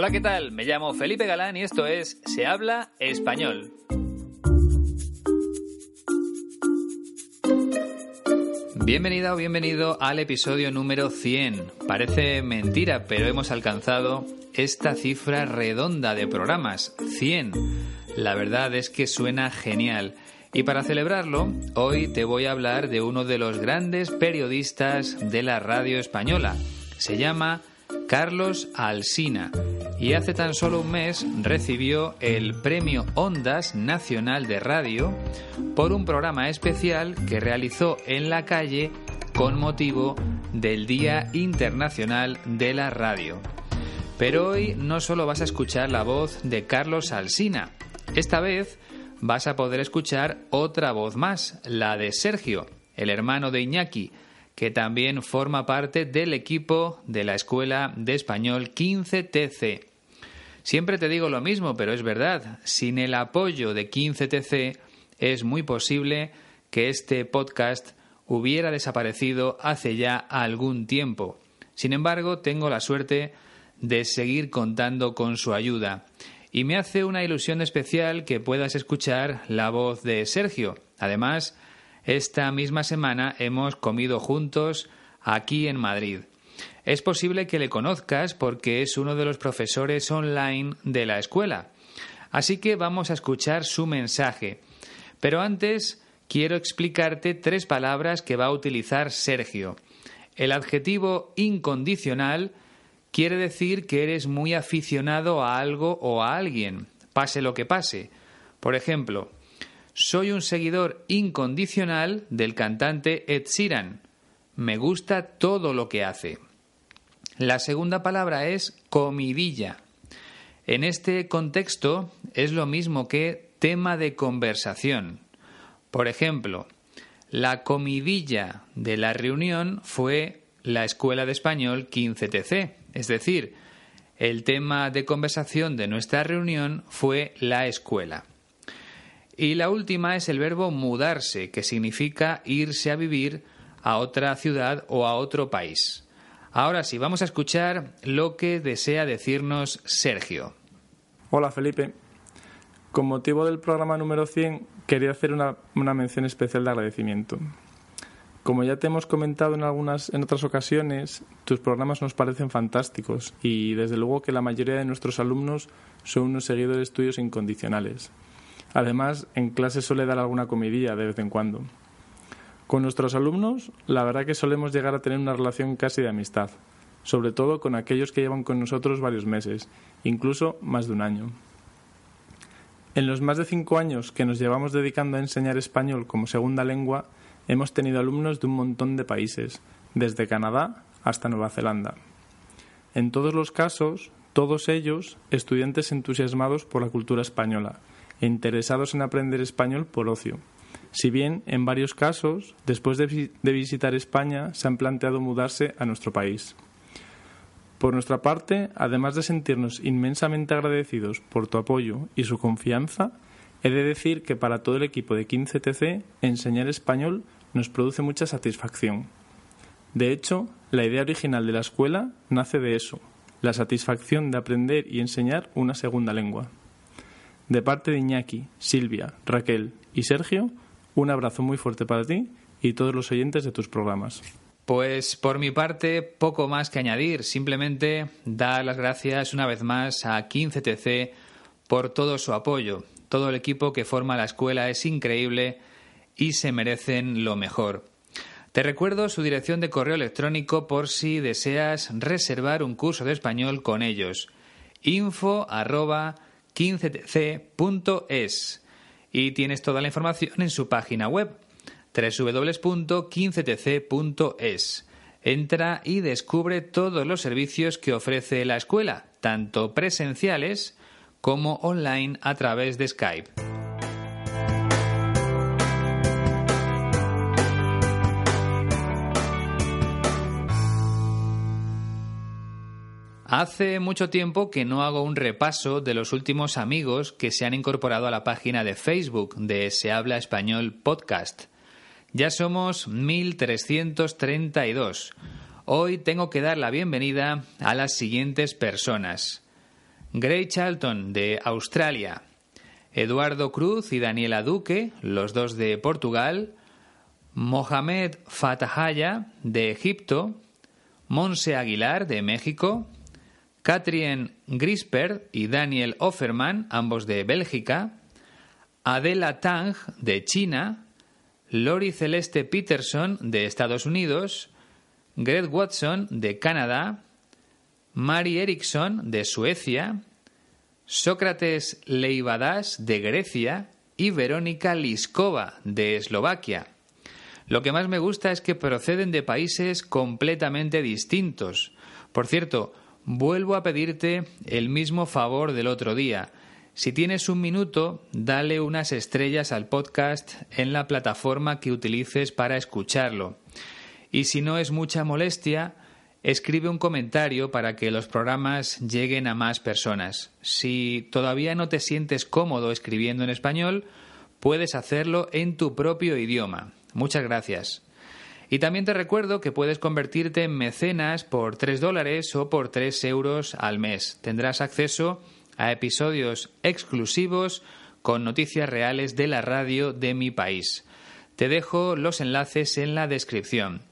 Hola, ¿qué tal? Me llamo Felipe Galán y esto es Se habla español. Bienvenida o bienvenido al episodio número 100. Parece mentira, pero hemos alcanzado esta cifra redonda de programas, 100. La verdad es que suena genial. Y para celebrarlo, hoy te voy a hablar de uno de los grandes periodistas de la radio española. Se llama Carlos Alsina y hace tan solo un mes recibió el Premio Ondas Nacional de Radio por un programa especial que realizó en la calle con motivo del Día Internacional de la Radio. Pero hoy no solo vas a escuchar la voz de Carlos Alsina, esta vez vas a poder escuchar otra voz más, la de Sergio, el hermano de Iñaki, que también forma parte del equipo de la Escuela de Español 15TC. Siempre te digo lo mismo, pero es verdad, sin el apoyo de 15TC es muy posible que este podcast hubiera desaparecido hace ya algún tiempo. Sin embargo, tengo la suerte de seguir contando con su ayuda. Y me hace una ilusión especial que puedas escuchar la voz de Sergio. Además, esta misma semana hemos comido juntos aquí en Madrid. Es posible que le conozcas porque es uno de los profesores online de la escuela. Así que vamos a escuchar su mensaje. Pero antes quiero explicarte tres palabras que va a utilizar Sergio. El adjetivo incondicional quiere decir que eres muy aficionado a algo o a alguien, pase lo que pase. Por ejemplo, soy un seguidor incondicional del cantante Ed Sheeran. Me gusta todo lo que hace. La segunda palabra es comidilla. En este contexto es lo mismo que tema de conversación. Por ejemplo, la comidilla de la reunión fue la Escuela de Español 15TC, es decir, el tema de conversación de nuestra reunión fue la escuela. Y la última es el verbo mudarse, que significa irse a vivir a otra ciudad o a otro país. Ahora sí, vamos a escuchar lo que desea decirnos Sergio. Hola Felipe. Con motivo del programa número 100, quería hacer una, mención especial de agradecimiento. Como ya te hemos comentado en algunas en otras ocasiones, tus programas nos parecen fantásticos y desde luego que la mayoría de nuestros alumnos son unos seguidores tuyos incondicionales. Además, en clase suele dar alguna comidilla de vez en cuando. Con nuestros alumnos, la verdad que solemos llegar a tener una relación casi de amistad, sobre todo con aquellos que llevan con nosotros varios meses, incluso más de un año. En los más de cinco años que nos llevamos dedicando a enseñar español como segunda lengua, hemos tenido alumnos de un montón de países, desde Canadá hasta Nueva Zelanda. En todos los casos, todos ellos estudiantes entusiasmados por la cultura española, e interesados en aprender español por ocio. Si bien, en varios casos, después de, visitar España, se han planteado mudarse a nuestro país. Por nuestra parte, además de sentirnos inmensamente agradecidos por tu apoyo y su confianza, he de decir que para todo el equipo de 15TC, enseñar español nos produce mucha satisfacción. De hecho, la idea original de la escuela nace de eso, la satisfacción de aprender y enseñar una segunda lengua. De parte de Iñaki, Silvia, Raquel y Sergio, un abrazo muy fuerte para ti y todos los oyentes de tus programas. Pues por mi parte, poco más que añadir. Simplemente dar las gracias una vez más a 15TC por todo su apoyo. Todo el equipo que forma la escuela es increíble y se merecen lo mejor. Te recuerdo su dirección de correo electrónico por si deseas reservar un curso de español con ellos. info 15tc.es y tienes toda la información en su página web www.15tc.es. Entra y descubre todos los servicios que ofrece la escuela, tanto presenciales como online a través de Skype. Hace mucho tiempo que no hago un repaso de los últimos amigos que se han incorporado a la página de Facebook de Se Habla Español Podcast. Ya somos 1332. Hoy tengo que dar la bienvenida a las siguientes personas. Gray Charlton de Australia, Eduardo Cruz y Daniela Duque, los dos de Portugal, Mohamed Fatahaya de Egipto, Monse Aguilar de México, Katrien Grisper y Daniel Offerman, ambos de Bélgica, Adela Tang de China, Lori Celeste Peterson de Estados Unidos, Greg Watson de Canadá, Mari Eriksson de Suecia, Sócrates Leivadas de Grecia y Verónica Liskova de Eslovaquia. Lo que más me gusta es que proceden de países completamente distintos. Por cierto, Vuelvo a pedirte el mismo favor del otro día. Si tienes un minuto, dale unas estrellas al podcast en la plataforma que utilices para escucharlo. Y si no es mucha molestia, escribe un comentario para que los programas lleguen a más personas. Si todavía no te sientes cómodo escribiendo en español, puedes hacerlo en tu propio idioma. Muchas gracias. Y también te recuerdo que puedes convertirte en mecenas por 3 dólares o por 3 euros al mes. Tendrás acceso a episodios exclusivos con noticias reales de la radio de mi país. Te dejo los enlaces en la descripción.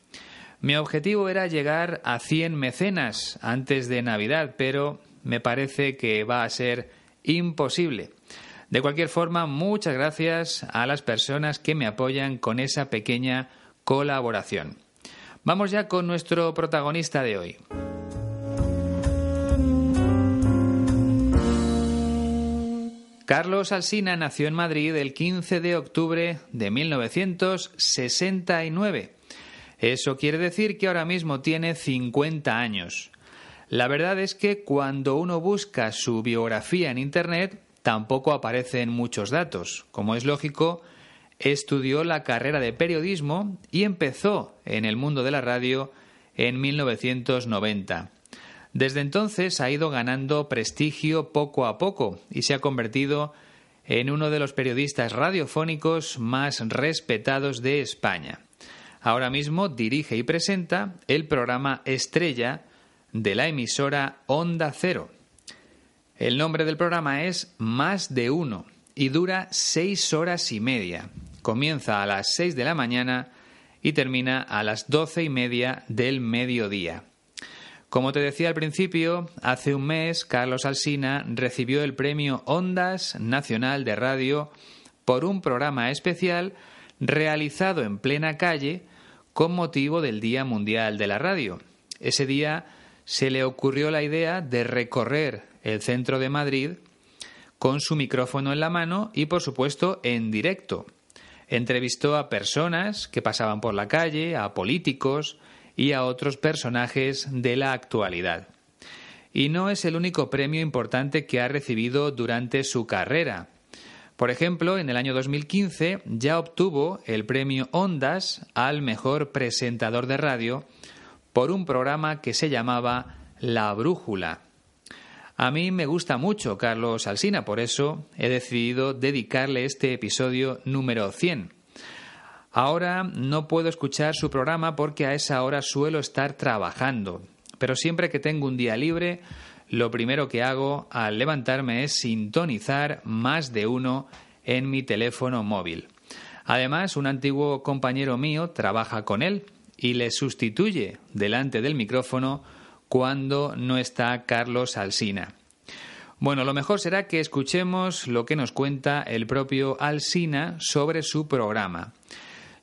Mi objetivo era llegar a 100 mecenas antes de Navidad, pero me parece que va a ser imposible. De cualquier forma, muchas gracias a las personas que me apoyan con esa pequeña colaboración. Vamos ya con nuestro protagonista de hoy. Carlos Alsina nació en Madrid el 15 de octubre de 1969. Eso quiere decir que ahora mismo tiene 50 años. La verdad es que cuando uno busca su biografía en Internet tampoco aparecen muchos datos. Como es lógico, estudió la carrera de periodismo y empezó en el mundo de la radio en 1990. Desde entonces ha ido ganando prestigio poco a poco y se ha convertido en uno de los periodistas radiofónicos más respetados de España. Ahora mismo dirige y presenta el programa Estrella de la emisora Onda Cero. El nombre del programa es Más de Uno y dura seis horas y media comienza a las 6 de la mañana y termina a las doce y media del mediodía. Como te decía al principio, hace un mes Carlos Alsina recibió el premio Ondas Nacional de Radio por un programa especial realizado en plena calle con motivo del Día Mundial de la Radio. Ese día se le ocurrió la idea de recorrer el centro de Madrid con su micrófono en la mano y por supuesto en directo, Entrevistó a personas que pasaban por la calle, a políticos y a otros personajes de la actualidad. Y no es el único premio importante que ha recibido durante su carrera. Por ejemplo, en el año 2015 ya obtuvo el premio Ondas al mejor presentador de radio por un programa que se llamaba La Brújula. A mí me gusta mucho Carlos Alsina, por eso he decidido dedicarle este episodio número 100. Ahora no puedo escuchar su programa porque a esa hora suelo estar trabajando, pero siempre que tengo un día libre, lo primero que hago al levantarme es sintonizar más de uno en mi teléfono móvil. Además, un antiguo compañero mío trabaja con él y le sustituye delante del micrófono cuando no está Carlos Alsina. Bueno, lo mejor será que escuchemos lo que nos cuenta el propio Alsina sobre su programa.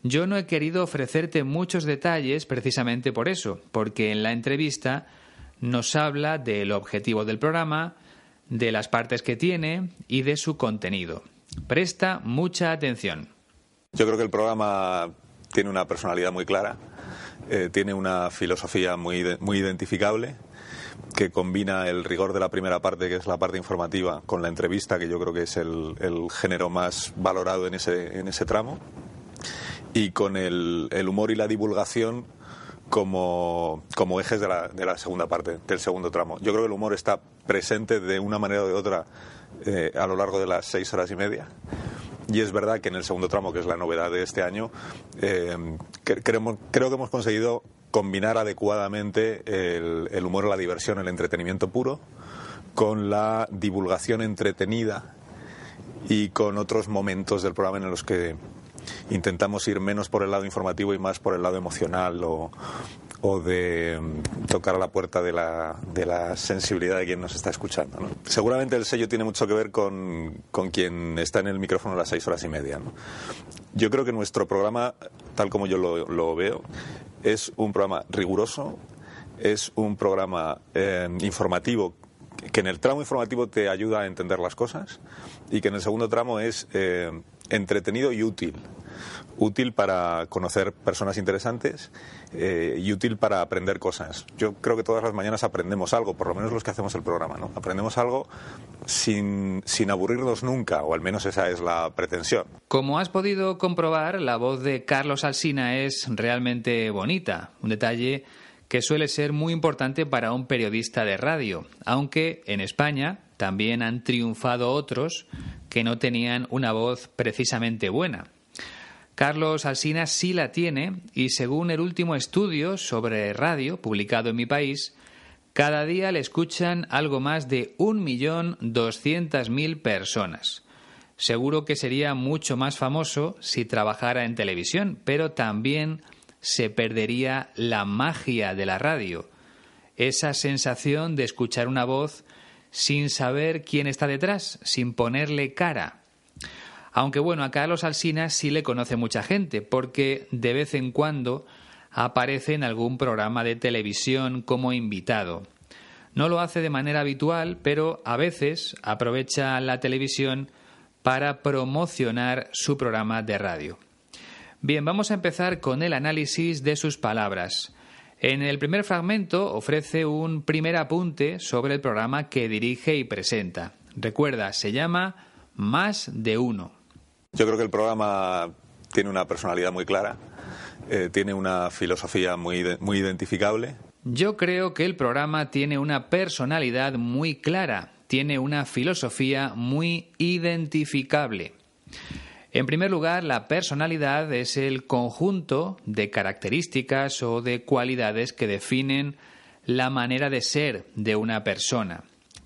Yo no he querido ofrecerte muchos detalles precisamente por eso, porque en la entrevista nos habla del objetivo del programa, de las partes que tiene y de su contenido. Presta mucha atención. Yo creo que el programa tiene una personalidad muy clara eh, tiene una filosofía muy, muy identificable que combina el rigor de la primera parte, que es la parte informativa, con la entrevista, que yo creo que es el, género más valorado en ese, en ese tramo, y con el, humor y la divulgación como, como ejes de la, de la, segunda parte, del segundo tramo. Yo creo que el humor está presente de una manera o de otra eh, a lo largo de las seis horas y media. Y es verdad que en el segundo tramo, que es la novedad de este año, eh, creo, que hemos conseguido combinar adecuadamente el, el humor, la diversión, el entretenimiento puro, con la divulgación entretenida y con otros momentos del programa en los que intentamos ir menos por el lado informativo y más por el lado emocional o, de mm, tocar a la puerta de la, de la sensibilidad de quien nos está escuchando. Seguramente el sello tiene mucho que ver con, con quien está en el micrófono a las seis horas y media. Yo creo que nuestro programa, tal como yo lo, lo veo, es un programa riguroso, es un programa eh, informativo que en el tramo informativo te ayuda a entender las cosas y que en el segundo tramo es eh, entretenido y útil. Útil para conocer personas interesantes eh, y útil para aprender cosas. Yo creo que todas las mañanas aprendemos algo, por lo menos los que hacemos el programa, ¿no? Aprendemos algo sin, sin aburrirnos nunca, o al menos esa es la pretensión. Como has podido comprobar, la voz de Carlos Alsina es realmente bonita. Un detalle que suele ser muy importante para un periodista de radio, aunque en España también han triunfado otros que no tenían una voz precisamente buena. Carlos Alsina sí la tiene y según el último estudio sobre radio publicado en mi país, cada día le escuchan algo más de 1.200.000 personas. Seguro que sería mucho más famoso si trabajara en televisión, pero también se perdería la magia de la radio, esa sensación de escuchar una voz sin saber quién está detrás, sin ponerle cara. Aunque bueno, a Carlos Alsina sí le conoce mucha gente, porque de vez en cuando aparece en algún programa de televisión como invitado. No lo hace de manera habitual, pero a veces aprovecha la televisión para promocionar su programa de radio. Bien, vamos a empezar con el análisis de sus palabras. En el primer fragmento ofrece un primer apunte sobre el programa que dirige y presenta. Recuerda, se llama Más de Uno. Yo creo que el programa tiene una personalidad muy clara, eh, tiene una filosofía muy, muy identificable. Yo creo que el programa tiene una personalidad muy clara, tiene una filosofía muy identificable. En primer lugar, la personalidad es el conjunto de características o de cualidades que definen la manera de ser de una persona.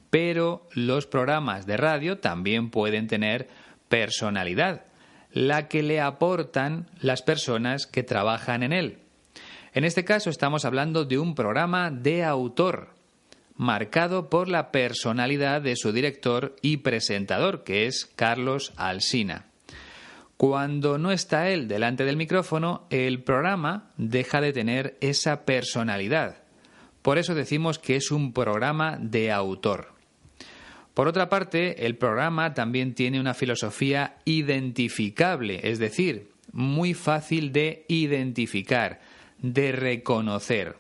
Pero los programas de radio también pueden tener personalidad, la que le aportan las personas que trabajan en él. En este caso estamos hablando de un programa de autor, marcado por la personalidad de su director y presentador, que es Carlos Alsina. Cuando no está él delante del micrófono, el programa deja de tener esa personalidad. Por eso decimos que es un programa de autor. Por otra parte, el programa también tiene una filosofía identificable, es decir, muy fácil de identificar, de reconocer.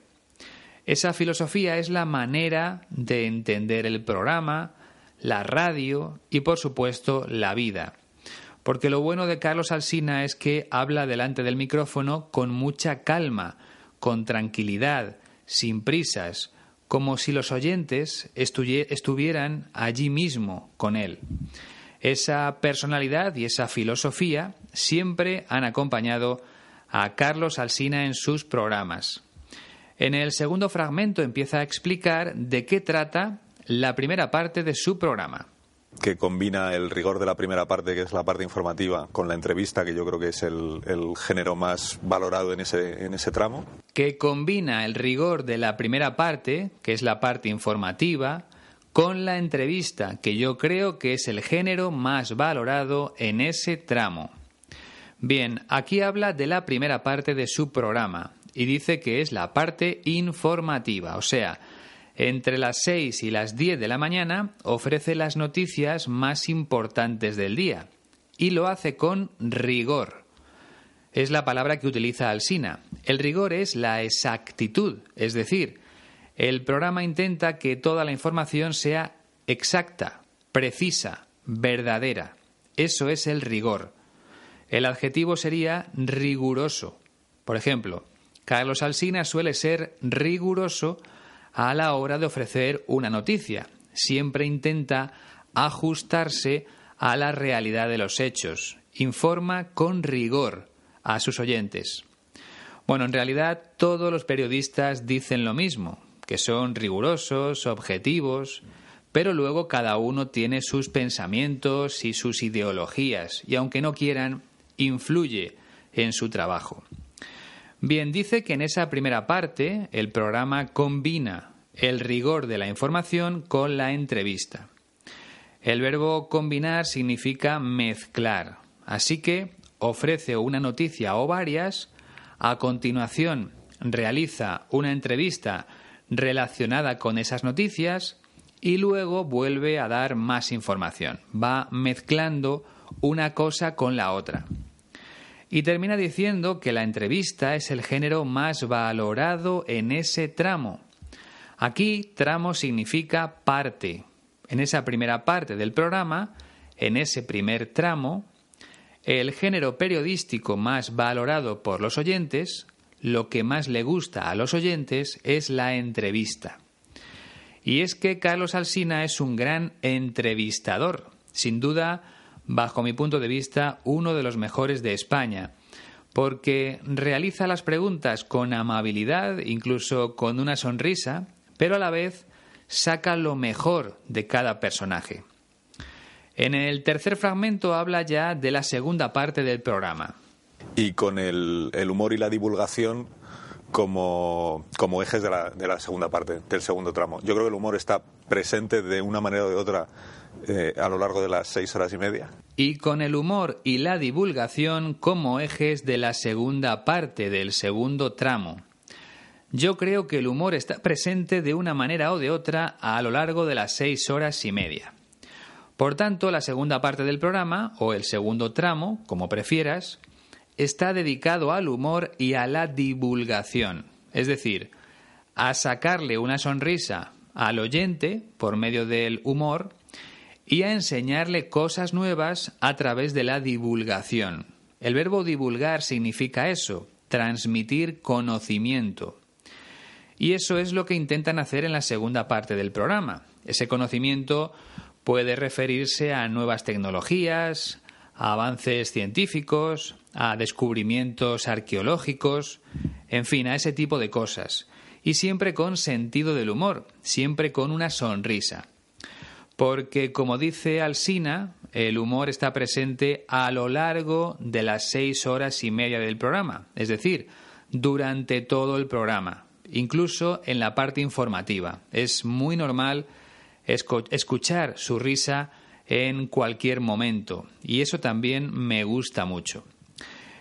Esa filosofía es la manera de entender el programa, la radio y, por supuesto, la vida. Porque lo bueno de Carlos Alsina es que habla delante del micrófono con mucha calma, con tranquilidad, sin prisas, como si los oyentes estuvieran allí mismo con él. Esa personalidad y esa filosofía siempre han acompañado a Carlos Alsina en sus programas. En el segundo fragmento empieza a explicar de qué trata la primera parte de su programa que combina el rigor de la primera parte, que es la parte informativa, con la entrevista, que yo creo que es el, género más valorado en ese, en ese tramo. Que combina el rigor de la primera parte, que es la parte informativa, con la entrevista, que yo creo que es el género más valorado en ese tramo. Bien, aquí habla de la primera parte de su programa y dice que es la parte informativa, o sea, entre las 6 y las 10 de la mañana ofrece las noticias más importantes del día y lo hace con rigor. es la palabra que utiliza Alsina. El rigor es la exactitud, es decir, el programa intenta que toda la información sea exacta, precisa, verdadera. Eso es el rigor. El adjetivo sería riguroso. Por ejemplo, Carlos Alsina suele ser riguroso a la hora de ofrecer una noticia. Siempre intenta ajustarse a la realidad de los hechos. Informa con rigor a sus oyentes. Bueno, en realidad todos los periodistas dicen lo mismo, que son rigurosos, objetivos, pero luego cada uno tiene sus pensamientos y sus ideologías, y aunque no quieran, influye en su trabajo. Bien, dice que en esa primera parte el programa combina el rigor de la información con la entrevista. El verbo combinar significa mezclar, así que ofrece una noticia o varias, a continuación realiza una entrevista relacionada con esas noticias y luego vuelve a dar más información. Va mezclando una cosa con la otra. Y termina diciendo que la entrevista es el género más valorado en ese tramo. Aquí tramo significa parte. En esa primera parte del programa, en ese primer tramo, el género periodístico más valorado por los oyentes, lo que más le gusta a los oyentes es la entrevista. Y es que Carlos Alsina es un gran entrevistador, sin duda bajo mi punto de vista, uno de los mejores de España, porque realiza las preguntas con amabilidad, incluso con una sonrisa, pero a la vez saca lo mejor de cada personaje. En el tercer fragmento habla ya de la segunda parte del programa. Y con el, humor y la divulgación como, como ejes de la, de la segunda parte, del segundo tramo. Yo creo que el humor está presente de una manera o de otra eh, a lo largo de las seis horas y media. Y con el humor y la divulgación como ejes de la segunda parte del segundo tramo. Yo creo que el humor está presente de una manera o de otra a lo largo de las seis horas y media. Por tanto, la segunda parte del programa, o el segundo tramo, como prefieras, está dedicado al humor y a la divulgación, es decir, a sacarle una sonrisa al oyente por medio del humor y a enseñarle cosas nuevas a través de la divulgación. El verbo divulgar significa eso, transmitir conocimiento. Y eso es lo que intentan hacer en la segunda parte del programa. Ese conocimiento puede referirse a nuevas tecnologías, a avances científicos, a descubrimientos arqueológicos, en fin, a ese tipo de cosas. Y siempre con sentido del humor, siempre con una sonrisa porque, como dice Alsina, el humor está presente a lo largo de las seis horas y media del programa, es decir, durante todo el programa, incluso en la parte informativa. Es muy normal escuchar su risa en cualquier momento, y eso también me gusta mucho.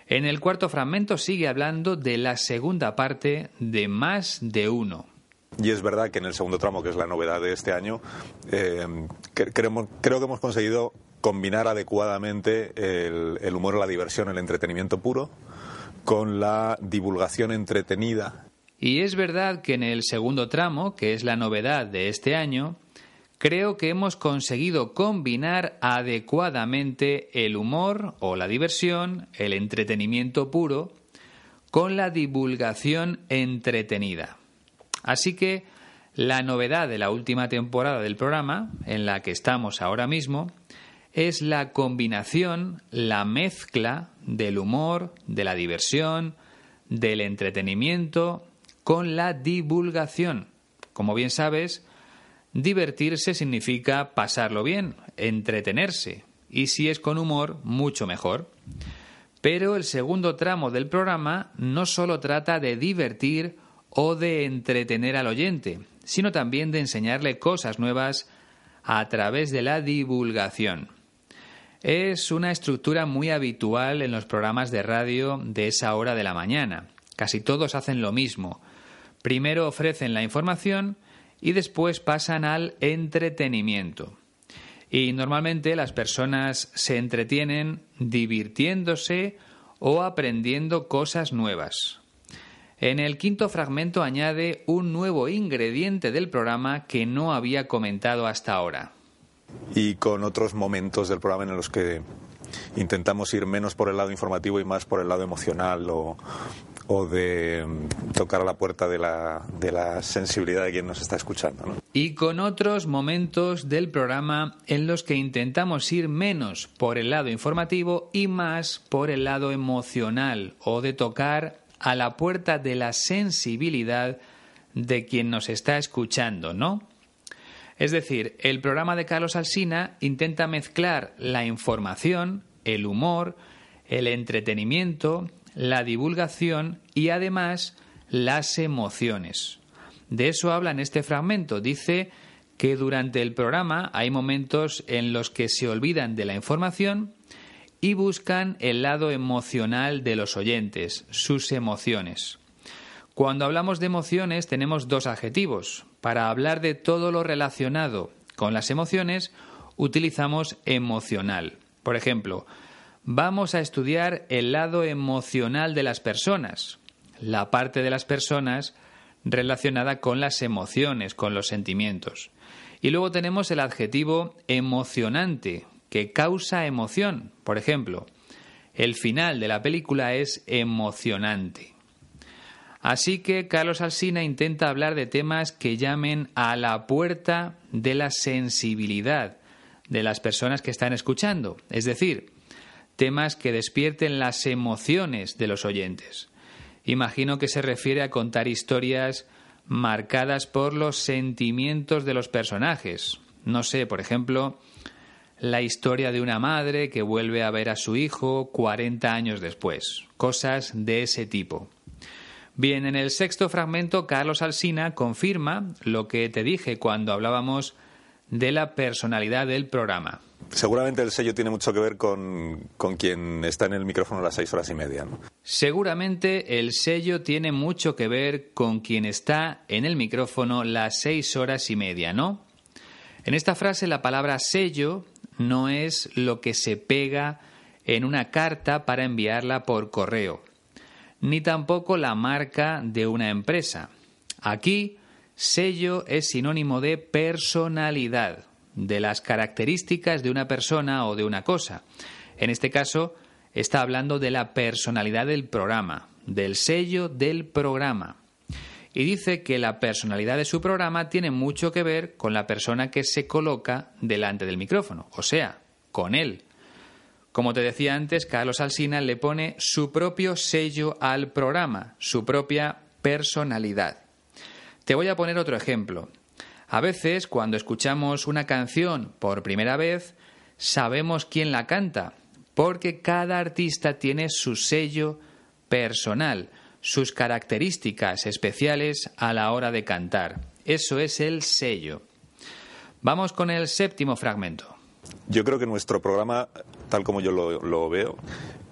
En el cuarto fragmento sigue hablando de la segunda parte de más de uno, y es verdad que en el segundo tramo, que es la novedad de este año, eh, creo, que hemos conseguido combinar adecuadamente el, humor la diversión, el entretenimiento puro, con la divulgación entretenida. Y es verdad que en el segundo tramo, que es la novedad de este año, creo que hemos conseguido combinar adecuadamente el humor o la diversión, el entretenimiento puro, con la divulgación entretenida. Así que la novedad de la última temporada del programa, en la que estamos ahora mismo, es la combinación, la mezcla del humor, de la diversión, del entretenimiento con la divulgación. Como bien sabes, divertirse significa pasarlo bien, entretenerse, y si es con humor, mucho mejor. Pero el segundo tramo del programa no solo trata de divertir o de entretener al oyente, sino también de enseñarle cosas nuevas a través de la divulgación. Es una estructura muy habitual en los programas de radio de esa hora de la mañana. Casi todos hacen lo mismo. Primero ofrecen la información y después pasan al entretenimiento. Y normalmente las personas se entretienen divirtiéndose o aprendiendo cosas nuevas. En el quinto fragmento añade un nuevo ingrediente del programa que no había comentado hasta ahora. Y con otros momentos del programa en los que intentamos ir menos por el lado informativo y más por el lado emocional o, de mm, tocar a la puerta de la, de la sensibilidad de quien nos está escuchando. Y con otros momentos del programa en los que intentamos ir menos por el lado informativo y más por el lado emocional o de tocar a la puerta de la sensibilidad de quien nos está escuchando, ¿no? Es decir, el programa de Carlos Alsina intenta mezclar la información, el humor, el entretenimiento, la divulgación y además las emociones. De eso habla en este fragmento. Dice que durante el programa hay momentos en los que se olvidan de la información y buscan el lado emocional de los oyentes, sus emociones. Cuando hablamos de emociones tenemos dos adjetivos. Para hablar de todo lo relacionado con las emociones utilizamos emocional. Por ejemplo, vamos a estudiar el lado emocional de las personas, la parte de las personas relacionada con las emociones, con los sentimientos. Y luego tenemos el adjetivo emocionante, que causa emoción. Por ejemplo, el final de la película es emocionante. Así que Carlos Alsina intenta hablar de temas que llamen a la puerta de la sensibilidad de las personas que están escuchando, es decir, temas que despierten las emociones de los oyentes. Imagino que se refiere a contar historias marcadas por los sentimientos de los personajes. No sé, por ejemplo, la historia de una madre que vuelve a ver a su hijo 40 años después, cosas de ese tipo. Bien, en el sexto fragmento, Carlos Alsina confirma lo que te dije cuando hablábamos de la personalidad del programa. Seguramente el sello tiene mucho que ver con, quien está en el micrófono a las seis horas y media. Seguramente el sello tiene mucho que ver con quien está en el micrófono las seis horas y media, ¿no? En esta frase la palabra sello no es lo que se pega en una carta para enviarla por correo, ni tampoco la marca de una empresa. Aquí, sello es sinónimo de personalidad, de las características de una persona o de una cosa. En este caso, está hablando de la personalidad del programa, del sello del programa. Y dice que la personalidad de su programa tiene mucho que ver con la persona que se coloca delante del micrófono, o sea, con él. Como te decía antes, Carlos Alsina le pone su propio sello al programa, su propia personalidad. Te voy a poner otro ejemplo. A veces, cuando escuchamos una canción por primera vez, sabemos quién la canta, porque cada artista tiene su sello personal, sus características especiales a la hora de cantar. Eso es el sello. Vamos con el séptimo fragmento. Yo creo que nuestro programa, tal como yo lo, veo,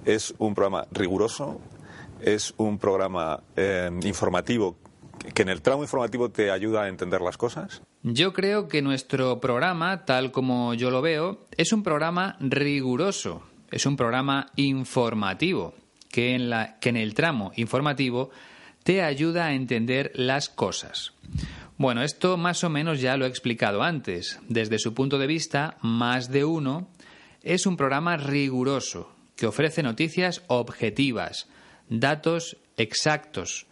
es un programa riguroso, es un programa eh, informativo que en el tramo informativo te ayuda a entender las cosas. Yo creo que nuestro programa, tal como yo lo veo, es un programa riguroso, es un programa informativo que en, la, que en el tramo informativo te ayuda a entender las cosas. Bueno, esto más o menos ya lo he explicado antes. Desde su punto de vista, más de uno es un programa riguroso que ofrece noticias objetivas, datos exactos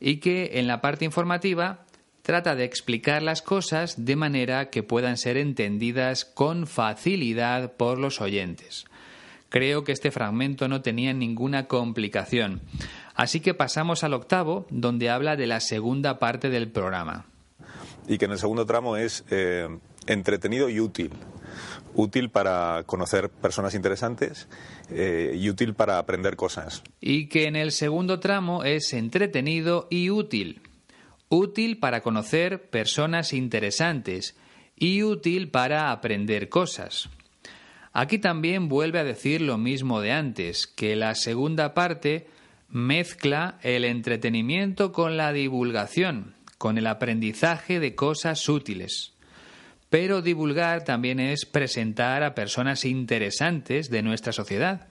y que en la parte informativa trata de explicar las cosas de manera que puedan ser entendidas con facilidad por los oyentes. Creo que este fragmento no tenía ninguna complicación. Así que pasamos al octavo, donde habla de la segunda parte del programa. Y que en el segundo tramo es eh, entretenido y útil. Útil para conocer personas interesantes eh, y útil para aprender cosas. Y que en el segundo tramo es entretenido y útil. Útil para conocer personas interesantes y útil para aprender cosas. Aquí también vuelve a decir lo mismo de antes, que la segunda parte mezcla el entretenimiento con la divulgación, con el aprendizaje de cosas útiles. Pero divulgar también es presentar a personas interesantes de nuestra sociedad.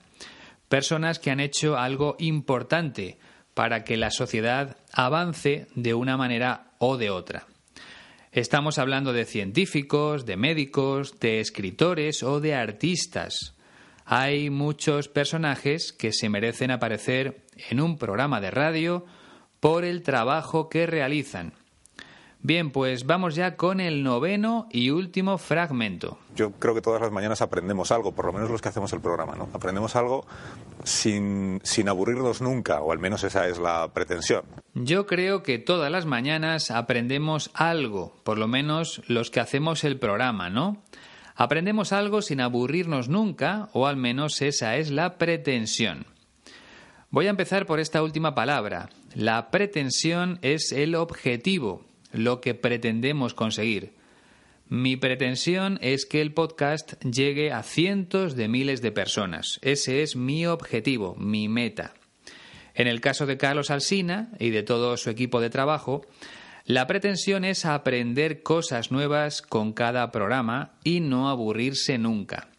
personas que han hecho algo importante para que la sociedad avance de una manera o de otra. Estamos hablando de científicos, de médicos, de escritores o de artistas. Hay muchos personajes que se merecen aparecer en un programa de radio por el trabajo que realizan. Bien, pues vamos ya con el noveno y último fragmento. Yo creo que todas las mañanas aprendemos algo, por lo menos los que hacemos el programa, ¿no? Aprendemos algo sin, sin aburrirnos nunca, o al menos esa es la pretensión. Yo creo que todas las mañanas aprendemos algo, por lo menos los que hacemos el programa, ¿no? Aprendemos algo sin aburrirnos nunca, o al menos esa es la pretensión. Voy a empezar por esta última palabra. La pretensión es el objetivo, lo que pretendemos conseguir. Mi pretensión es que el podcast llegue a cientos de miles de personas. Ese es mi objetivo, mi meta. En el caso de Carlos Alsina y de todo su equipo de trabajo, la pretensión es aprender cosas nuevas con cada programa y no aburrirse nunca.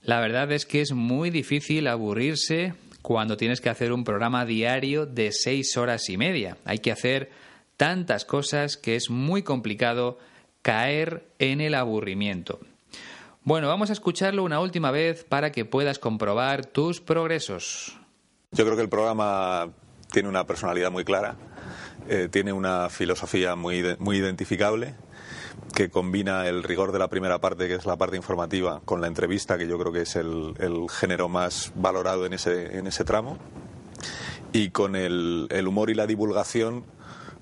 La verdad es que es muy difícil aburrirse cuando tienes que hacer un programa diario de seis horas y media. Hay que hacer tantas cosas que es muy complicado caer en el aburrimiento. Bueno, vamos a escucharlo una última vez para que puedas comprobar tus progresos. Yo creo que el programa tiene una personalidad muy clara, eh, tiene una filosofía muy, muy identificable que combina el rigor de la primera parte, que es la parte informativa, con la entrevista, que yo creo que es el, género más valorado en ese, en ese tramo, y con el, el humor y la divulgación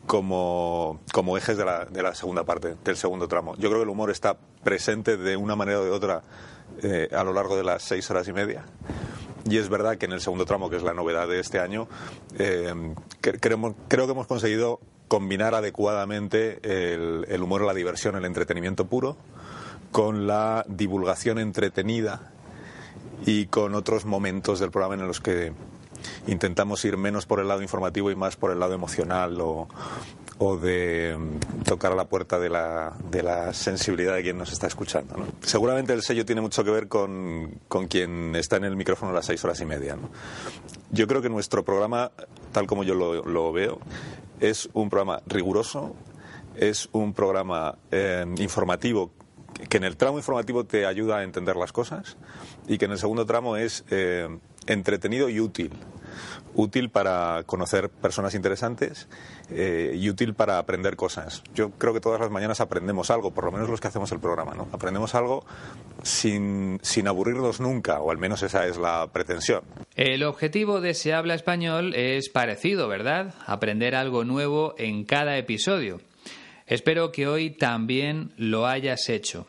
como, como ejes de la, de la, segunda parte, del segundo tramo. Yo creo que el humor está presente de una manera o de otra eh, a lo largo de las seis horas y media. Y es verdad que en el segundo tramo, que es la novedad de este año, eh, creo, creo, que hemos conseguido combinar adecuadamente el, el humor, la diversión, el entretenimiento puro, con la divulgación entretenida y con otros momentos del programa en los que intentamos ir menos por el lado informativo y más por el lado emocional o, de mm, tocar a la puerta de la, de la sensibilidad de quien nos está escuchando. Seguramente el sello tiene mucho que ver con, con, quien está en el micrófono a las seis horas y media. Yo creo que nuestro programa, tal como yo lo, lo veo, es un programa riguroso, es un programa eh, informativo que en el tramo informativo te ayuda a entender las cosas y que en el segundo tramo es eh, entretenido y útil. Útil para conocer personas interesantes eh, y útil para aprender cosas. Yo creo que todas las mañanas aprendemos algo, por lo menos los que hacemos el programa, ¿no? Aprendemos algo sin, sin aburrirnos nunca, o al menos esa es la pretensión. El objetivo de Se habla español es parecido, ¿verdad? Aprender algo nuevo en cada episodio. Espero que hoy también lo hayas hecho.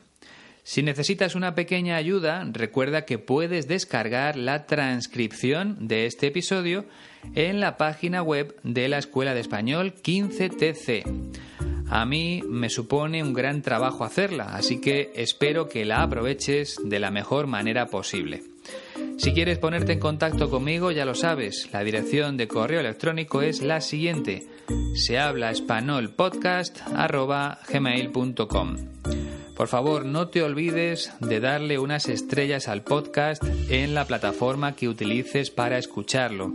Si necesitas una pequeña ayuda, recuerda que puedes descargar la transcripción de este episodio en la página web de la Escuela de Español 15TC. A mí me supone un gran trabajo hacerla, así que espero que la aproveches de la mejor manera posible. Si quieres ponerte en contacto conmigo, ya lo sabes, la dirección de correo electrónico es la siguiente: se por favor, no te olvides de darle unas estrellas al podcast en la plataforma que utilices para escucharlo.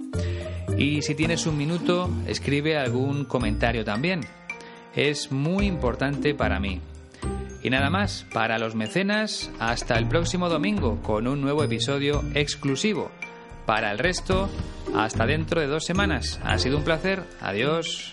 Y si tienes un minuto, escribe algún comentario también. Es muy importante para mí. Y nada más, para los mecenas, hasta el próximo domingo con un nuevo episodio exclusivo. Para el resto, hasta dentro de dos semanas. Ha sido un placer. Adiós.